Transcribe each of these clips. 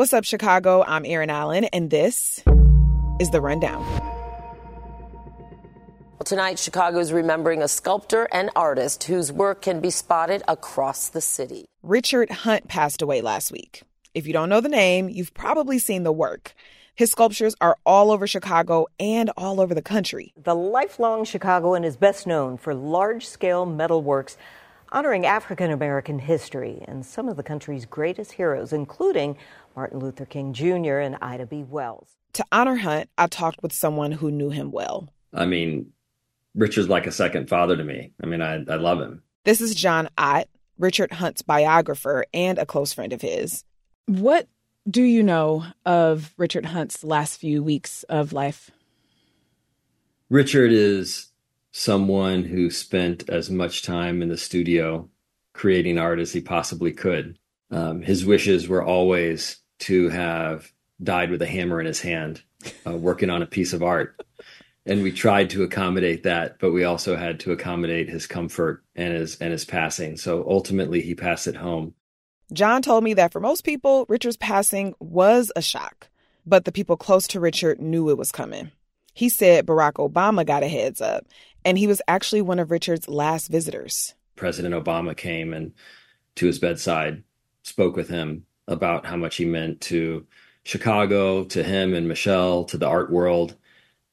What's up, Chicago? I'm Erin Allen, and this is The Rundown. Well, tonight, Chicago is remembering a sculptor and artist whose work can be spotted across the city. Richard Hunt passed away last week. If you don't know the name, you've probably seen the work. His sculptures are all over Chicago and all over the country. The lifelong Chicagoan is best known for large scale metal works honoring African American history and some of the country's greatest heroes, including Martin Luther King Jr. and Ida B. Wells. To honor Hunt, I talked with someone who knew him well. I mean, Richard's like a second father to me. I mean, I, I love him. This is Jon Ott, Richard Hunt's biographer and a close friend of his. What do you know of Richard Hunt's last few weeks of life? Richard is someone who spent as much time in the studio creating art as he possibly could. Um, his wishes were always to have died with a hammer in his hand, uh, working on a piece of art. And we tried to accommodate that, but we also had to accommodate his comfort and his and his passing. So ultimately, he passed at home. Jon told me that for most people, Richard's passing was a shock, but the people close to Richard knew it was coming. He said Barack Obama got a heads up, and he was actually one of Richard's last visitors. President Obama came and to his bedside, spoke with him about how much he meant to Chicago, to him and Michelle, to the art world,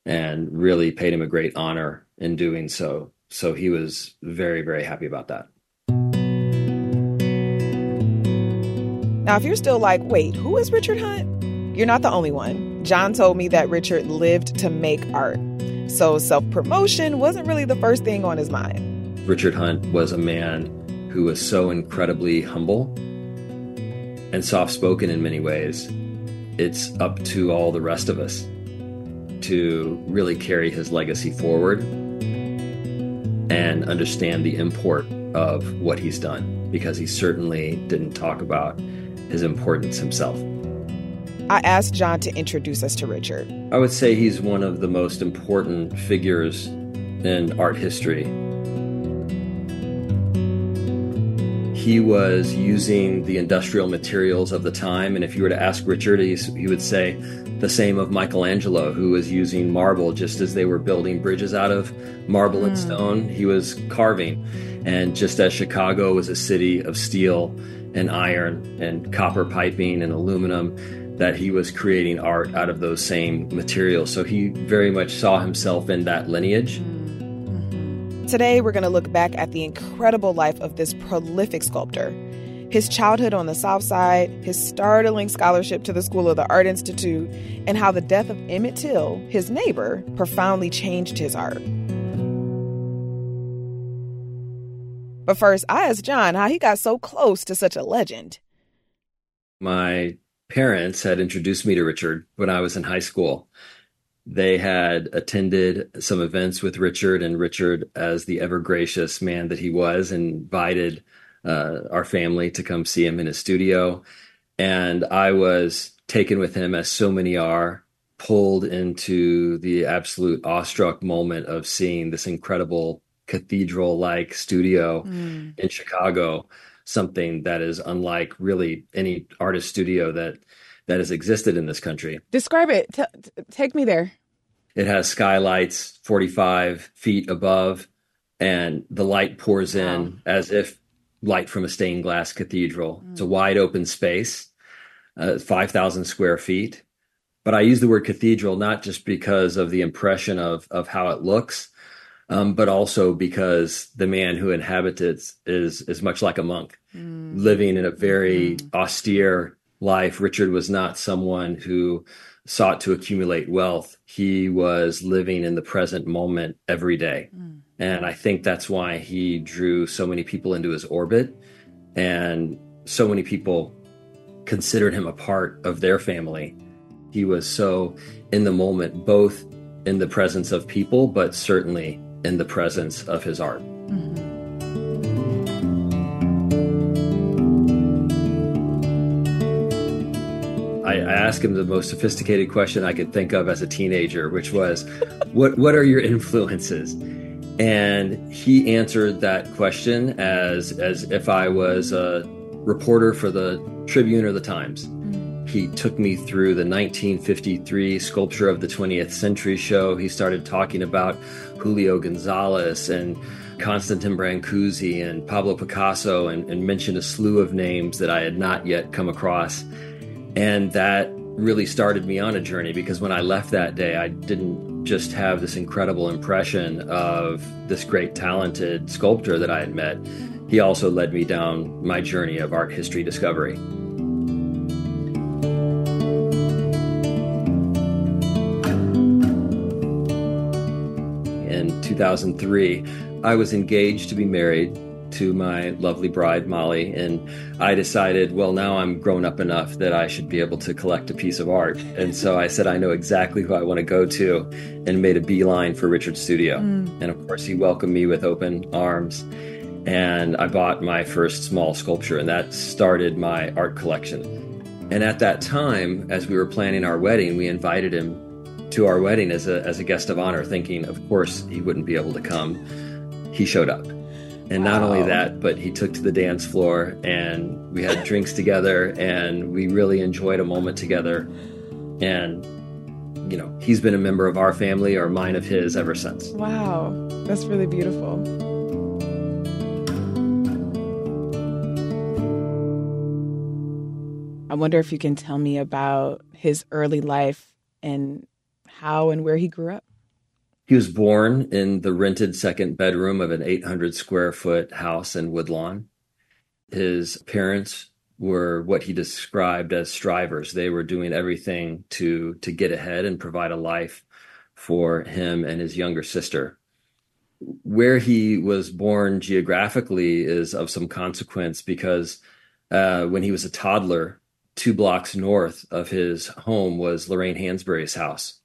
and really paid him a great honor in doing so. So he was very, very happy about that. Now, if you're still like, wait, who is Richard Hunt? You're not the only one. Jon told me that Richard lived to make art. So self promotion wasn't really the first thing on his mind. Richard Hunt was a man who was so incredibly humble and soft spoken in many ways. It's up to all the rest of us to really carry his legacy forward and understand the import of what he's done because he certainly didn't talk about his importance himself. I asked Jon to introduce us to Richard. I would say he's one of the most important figures in art history. He was using the industrial materials of the time, and if you were to ask Richard, he, he would say the same of Michelangelo, who was using marble just as they were building bridges out of marble mm. and stone. He was carving. And just as Chicago was a city of steel and iron and copper piping and aluminum, that he was creating art out of those same materials. So he very much saw himself in that lineage. Mm-hmm. Today, we're going to look back at the incredible life of this prolific sculptor. His childhood on the South Side, his startling scholarship to the School of the Art Institute, and how the death of Emmett Till, his neighbor, profoundly changed his art. But first, I asked Jon how he got so close to such a legend. My parents had introduced me to Richard when I was in high school. They had attended some events with Richard, and Richard, as the ever gracious man that he was, invited uh, our family to come see him in his studio. And I was taken with him, as so many are, pulled into the absolute awestruck moment of seeing this incredible cathedral like studio mm. in Chicago something that is unlike really any artist studio that that has existed in this country. Describe it. T- take me there. It has skylights 45 feet above, and the light pours in wow. as if light from a stained glass cathedral. Mm. It's a wide open space, uh, 5,000 square feet. But I use the word cathedral not just because of the impression of, of how it looks, um, but also because the man who inhabits it is is much like a monk, mm. living in a very mm. austere life. Richard was not someone who sought to accumulate wealth. He was living in the present moment every day. Mm. And I think that's why he drew so many people into his orbit and so many people considered him a part of their family He was so in the moment, both in the presence of people, but certainly in the presence of his art. Mm-hmm. I, I asked him the most sophisticated question I could think of as a teenager, which was, "What what are your influences?" And he answered that question as as if I was a reporter for the Tribune or the Times. Mm-hmm. He took me through the 1953 Sculpture of the 20th Century show. He started talking about Julio Gonzalez and Constantin Brancusi and Pablo Picasso and, and mentioned a slew of names that I had not yet come across. And that really started me on a journey because when I left that day, I didn't just have this incredible impression of this great, talented sculptor that I had met. He also led me down my journey of art history discovery. In 2003, I was engaged to be married to my lovely bride, Molly, and I decided, well, now I'm grown up enough that I should be able to collect a piece of art. And so I said, I know exactly who I want to go to, and made a beeline for Richard's studio. Mm. And of course, he welcomed me with open arms. And I bought my first small sculpture, and that started my art collection. And at that time, as we were planning our wedding, we invited him to our wedding as a, as a guest of honor, thinking, of course, he wouldn't be able to come. He showed up. And wow. not only that, but he took to the dance floor and we had drinks together and we really enjoyed a moment together. And, you know, he's been a member of our family or mine of his ever since. Wow. That's really beautiful. I wonder if you can tell me about his early life and how and where he grew up. He was born in the rented second bedroom of an 800 square foot house in Woodlawn. His parents were what he described as strivers. They were doing everything to to get ahead and provide a life for him and his younger sister. Where he was born geographically is of some consequence because uh, when he was a toddler, two blocks north of his home was Lorraine Hansberry's house,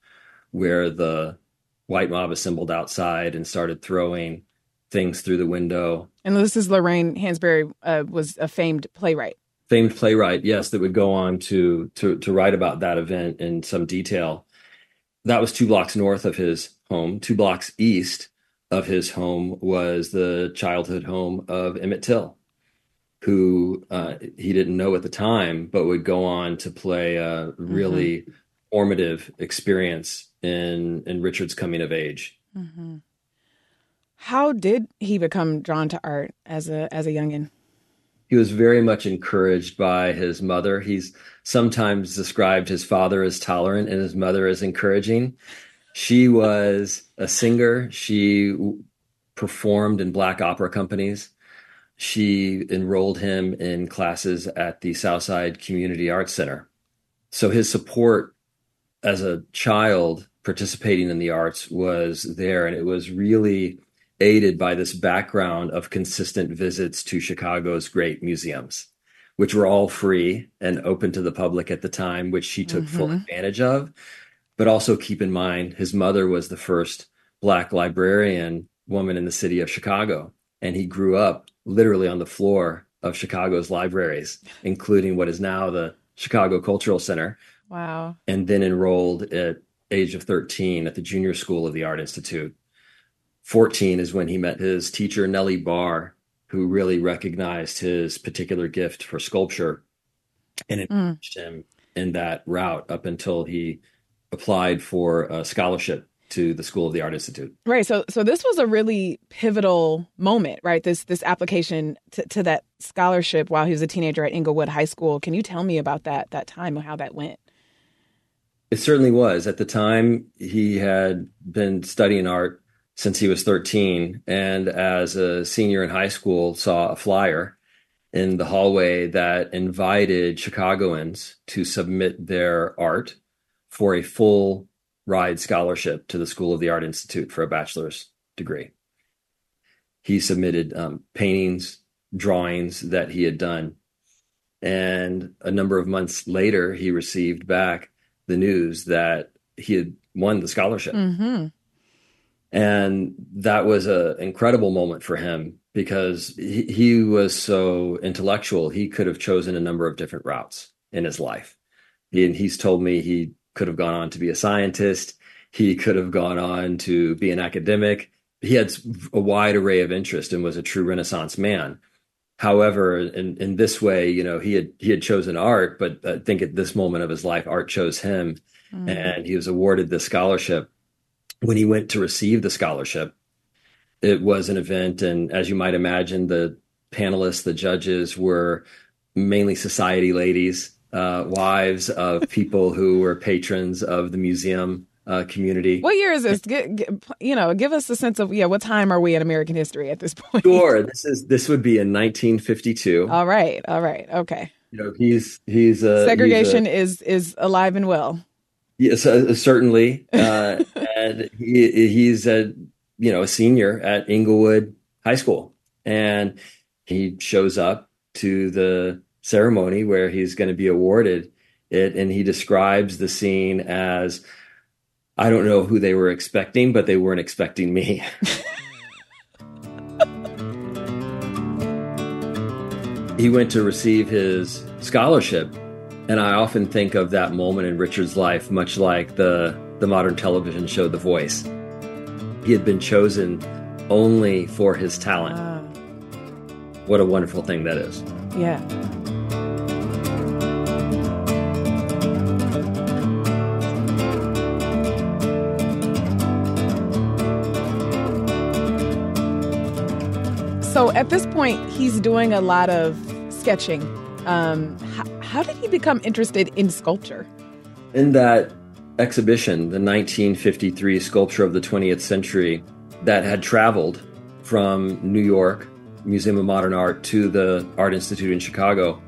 where the white mob assembled outside and started throwing things through the window. And this is Lorraine Hansberry uh, was a famed playwright. Famed playwright, yes, that would go on to to to write about that event in some detail. That was two blocks north of his home. Two blocks east of his home was the childhood home of Emmett Till, who uh, he didn't know at the time, but would go on to play a really mm-hmm. Formative experience in in Richard's coming of age. Mm-hmm. How did he become drawn to art as a as a youngin? He was very much encouraged by his mother. He's sometimes described his father as tolerant and his mother as encouraging. She was a singer. She performed in black opera companies. She enrolled him in classes at the Southside Community Arts Center. So his support as a child participating in the arts was there. And it was really aided by this background of consistent visits to Chicago's great museums, which were all free and open to the public at the time, which she took mm-hmm. full advantage of. But also keep in mind, his mother was the first Black librarian woman in the city of Chicago. And he grew up literally on the floor of Chicago's libraries, including what is now the Chicago Cultural Center. Wow. And then enrolled at age of 13 at the junior school of the Art Institute. 14 is when he met his teacher, Nelli Bar, who really recognized his particular gift for sculpture and mm. encouraged mm. him in that route up until he applied for a scholarship to the School of the Art Institute. Right. So so this was a really pivotal moment, right? This this application to, to that scholarship while he was a teenager at Englewood High School. Can you tell me about that that time and how that went? It certainly was. At the time, he had been studying art since he was 13, and as a senior in high school, saw a flyer in the hallway that invited Chicagoans to submit their art for a full ride scholarship to the School of the Art Institute for a bachelor's degree. He submitted um, paintings, drawings that he had done. And a number of months later, he received back the news that he had won the scholarship. Mm-hmm. And that was an incredible moment for him because he, he was so intellectual. He could have chosen a number of different routes in his life. and he's told me he could have gone on to be a scientist. He could have gone on to be an academic. He had a wide array of interest and was a true Renaissance man. However, in, in this way, you know, he had he had chosen art, but I think at this moment of his life, art chose him, mm. and he was awarded the scholarship. When he went to receive the scholarship, it was an event, and as you might imagine, the panelists, the judges, were mainly society ladies, uh, wives of people who were patrons of the museum uh, community. What year is this? Get, get, you know, give us a sense of yeah. What time are we in American history at this point? Sure. This is this would be in 1952. All right. All right. Okay. You know, he's he's uh, segregation he's a, is is alive and well. Yes, uh, certainly. Uh, and he he's a you know a senior at Englewood High School, and he shows up to the ceremony where he's going to be awarded it, and he describes the scene as I don't know who they were expecting, but they weren't expecting me. he went to receive his scholarship, and I often think of that moment in Richard's life, much like the, the modern television show The Voice. He had been chosen only for his talent. Ah. What a wonderful thing that is. Yeah. So at this point, he's doing a lot of sketching. Um, how, how did he become interested in sculpture? In that exhibition, the 1953 Sculpture of the 20th Century, that had traveled from New York, Museum of Modern Art, to the Art Institute in Chicago,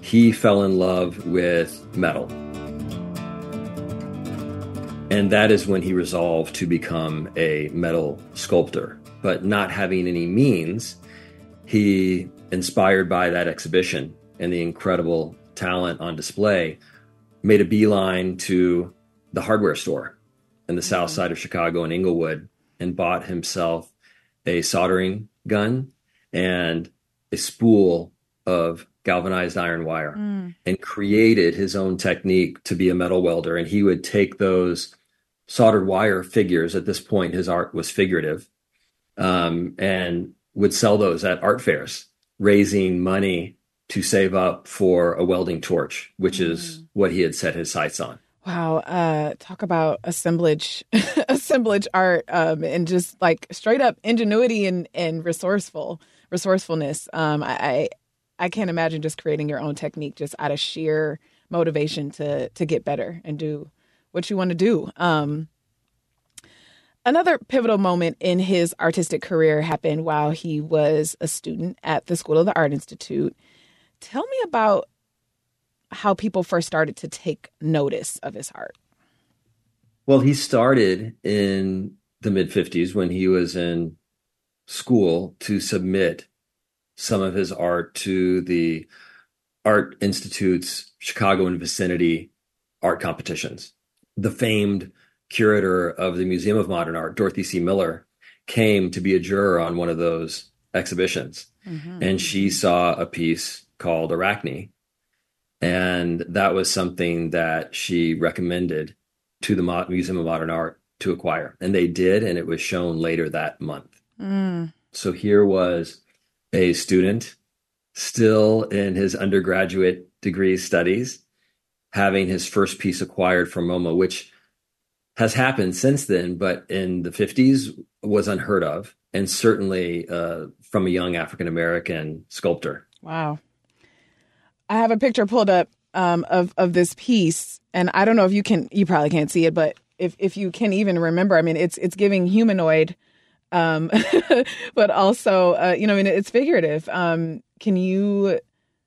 he fell in love with metal. And that is when he resolved to become a metal sculptor. But not having any means, he, inspired by that exhibition and the incredible talent on display, made a beeline to the hardware store in the south mm-hmm. side of Chicago in Englewood and bought himself a soldering gun and a spool of galvanized iron wire mm. and created his own technique to be a metal welder. And he would take those soldered wire figures. At this point, his art was figurative um, and would sell those at art fairs, raising money to save up for a welding torch, which mm. is what he had set his sights on. Wow, uh, talk about assemblage, assemblage art, um, and just like straight up ingenuity and, and resourceful resourcefulness. Um, I, I I can't imagine just creating your own technique just out of sheer motivation to to get better and do what you want to do. Um, Another pivotal moment in his artistic career happened while he was a student at the School of the Art Institute. Tell me about how people first started to take notice of his art. Well, he started in the mid 50s when he was in school to submit some of his art to the Art Institute's Chicago and vicinity art competitions. The famed curator of the Museum of Modern Art, Dorothy C. Miller, came to be a juror on one of those exhibitions. Mm-hmm. And she saw a piece called Arachne. And that was something that she recommended to the Mo- Museum of Modern Art to acquire. And they did, and it was shown later that month. Mm. So here was a student still in his undergraduate degree studies having his first piece acquired from MoMA, which has happened since then, but in the 50s was unheard of, and certainly uh, from a young African American sculptor. Wow. I have a picture pulled up um, of of this piece, and I don't know if you can. You probably can't see it, but if if you can even remember, I mean, it's it's giving humanoid, um, but also, uh, you know, I mean, it's figurative. Um, can you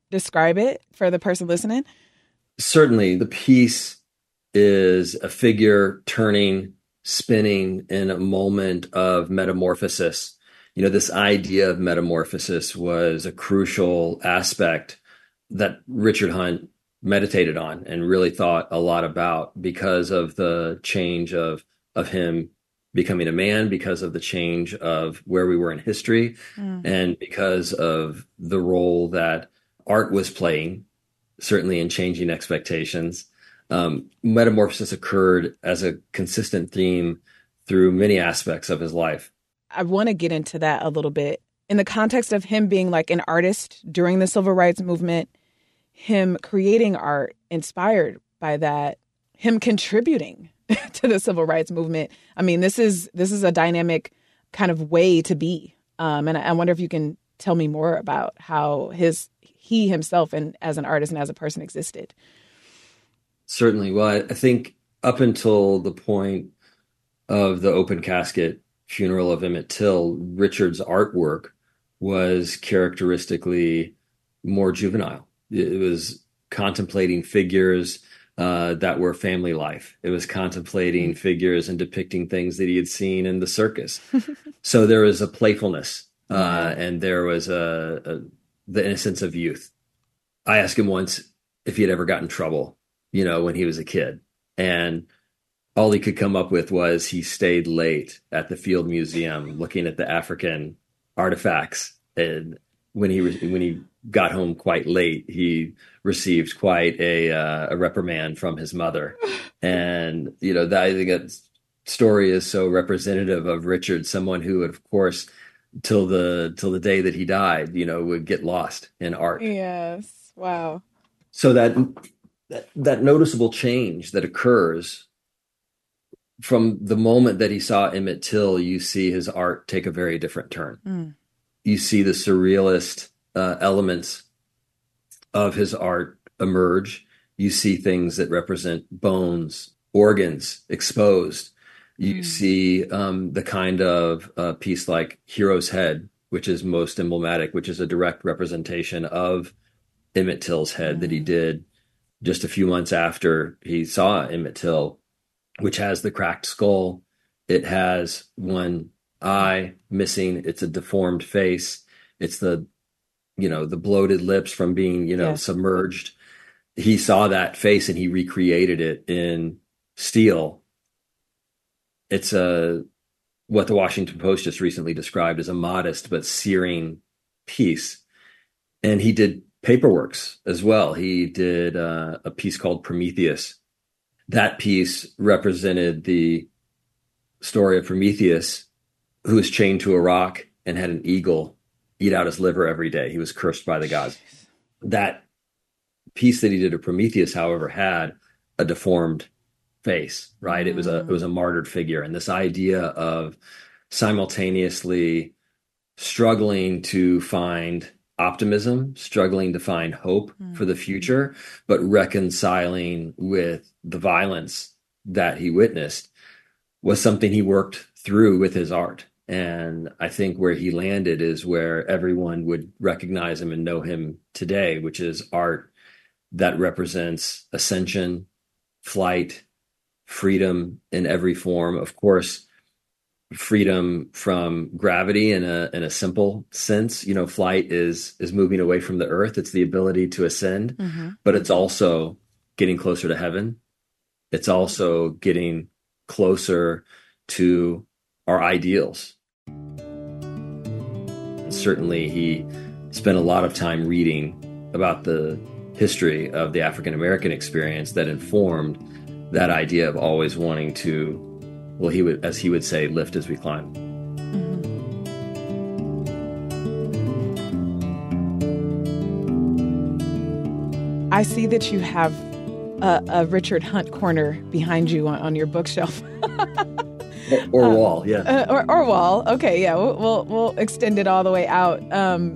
describe it for the person listening? Certainly, the piece is a figure turning, spinning in a moment of metamorphosis. You know, this idea of metamorphosis was a crucial aspect that Richard Hunt meditated on and really thought a lot about because of the change of of him becoming a man because of the change of where we were in history mm. and because of the role that art was playing certainly in changing expectations um, metamorphosis occurred as a consistent theme through many aspects of his life i want to get into that a little bit in the context of him being like an artist during the civil rights movement him creating art inspired by that, him contributing to the civil rights movement. I mean, this is this is a dynamic kind of way to be. Um, and I, I wonder if you can tell me more about how his he himself and as an artist and as a person existed. Certainly. Well, I, I think up until the point of the open casket funeral of Emmett Till, Richard's artwork was characteristically more juvenile. It was contemplating figures uh, that were family life. It was contemplating mm-hmm. figures and depicting things that he had seen in the circus. so there was a playfulness uh, and there was a, a, the innocence of youth. I asked him once if he had ever gotten trouble, you know, when he was a kid, and all he could come up with was he stayed late at the Field Museum looking at the African artifacts, and when he when he got home quite late, he received quite a uh, a reprimand from his mother, and you know that I think that story is so representative of Richard, someone who, would, of course, till the till the day that he died, you know, would get lost in art. Yes, wow. So that that, that noticeable change that occurs from the moment that he saw Emmett Till, you see his art take a very different turn. Mm. You see the surrealist uh, elements of his art emerge. You see things that represent bones, organs exposed. You mm. see um, the kind of uh, piece like Hero's Head, which is most emblematic, which is a direct representation of Emmett Till's head mm. that he hmm. did just a few months after he saw Emmett Till, which has the cracked skull. It has one eye missing. It's a deformed face. It's the you know the bloated lips from being you know yeah. submerged he saw that face and he recreated it in steel it's a what the washington post just recently described as a modest but searing piece and he did paperworks as well he did uh, a piece called prometheus that piece represented the story of prometheus who was chained to a rock and had an eagle eat out his liver every day. He was cursed by the gods. That piece that he did of Prometheus, however, had a deformed face, right? Mm. It was a it was a martyred figure. And this idea of simultaneously struggling to find optimism, struggling to find hope mm. for the future, but reconciling with the violence that he witnessed was something he worked through with his art. And I think where he landed is where everyone would recognize him and know him today, which is art that represents ascension, flight, freedom in every form. Of course, freedom from gravity in a in a simple sense. You know, flight is is moving away from the earth. It's the ability to ascend, mm-hmm. but it's also getting closer to heaven. It's also getting closer to our ideals certainly he spent a lot of time reading about the history of the African American experience that informed that idea of always wanting to, well, he would, as he would say, lift as we climb. I see that you have a, a, Richard Hunt corner behind you on, on your bookshelf. or, or um, wall, yeah, uh, or, or wall. Okay, yeah, we'll, we'll, we'll extend it all the way out. Um,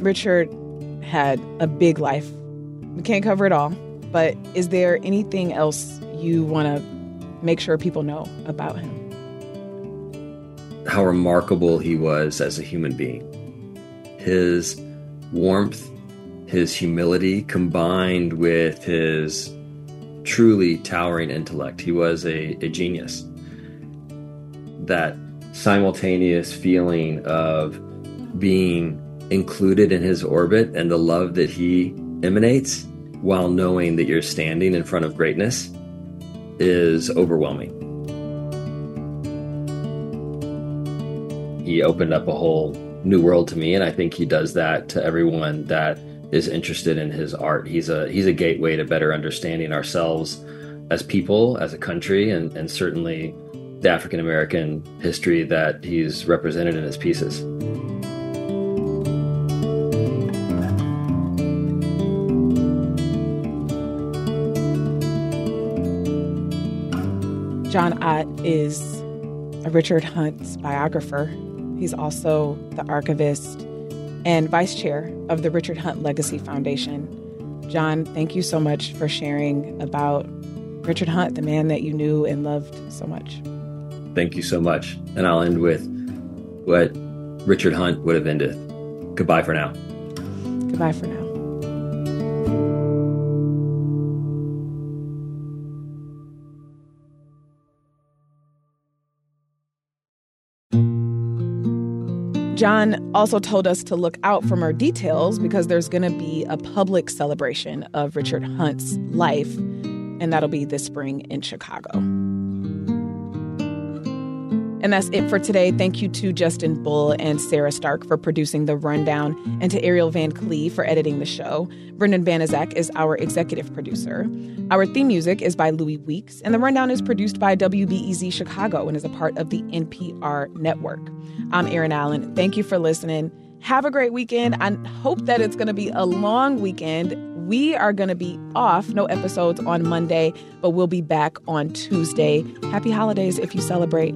Richard had a big life. We can't cover it all, but is there anything else you want to make sure people know about him? How remarkable he was as a human being. His warmth, his humility combined with his truly towering intellect. He was a, a genius. That simultaneous feeling of being included in his orbit and the love that he emanates while knowing that you're standing in front of greatness is overwhelming. He opened up a whole new world to me, and I think he does that to everyone that is interested in his art. He's a he's a gateway to better understanding ourselves as people, as a country, and, and certainly the African American history that he's represented in his pieces. Jon Ott is a Richard Hunt's biographer. He's also the archivist and vice chair of the Richard Hunt Legacy Foundation. Jon, thank you so much for sharing about Richard Hunt, the man that you knew and loved so much. Thank you so much. And I'll end with what Richard Hunt would have ended. Goodbye for now. Goodbye for now. Jon also told us to look out for more details because there's going to be a public celebration of Richard Hunt's life, and that'll be this spring in Chicago. And that's it for today. Thank you to Justin Bull and Sarah Stark for producing The Rundown, and to Ariel Van Clee for editing the show. Brendan Banaszak is our executive producer. Our theme music is by Louis Weeks, and The Rundown is produced by WBEZ Chicago and is a part of the NPR network. I'm Erin Allen. Thank you for listening. Have a great weekend. I hope that it's going to be a long weekend. We are going to be off, no episodes on Monday, but we'll be back on Tuesday. Happy holidays if you celebrate.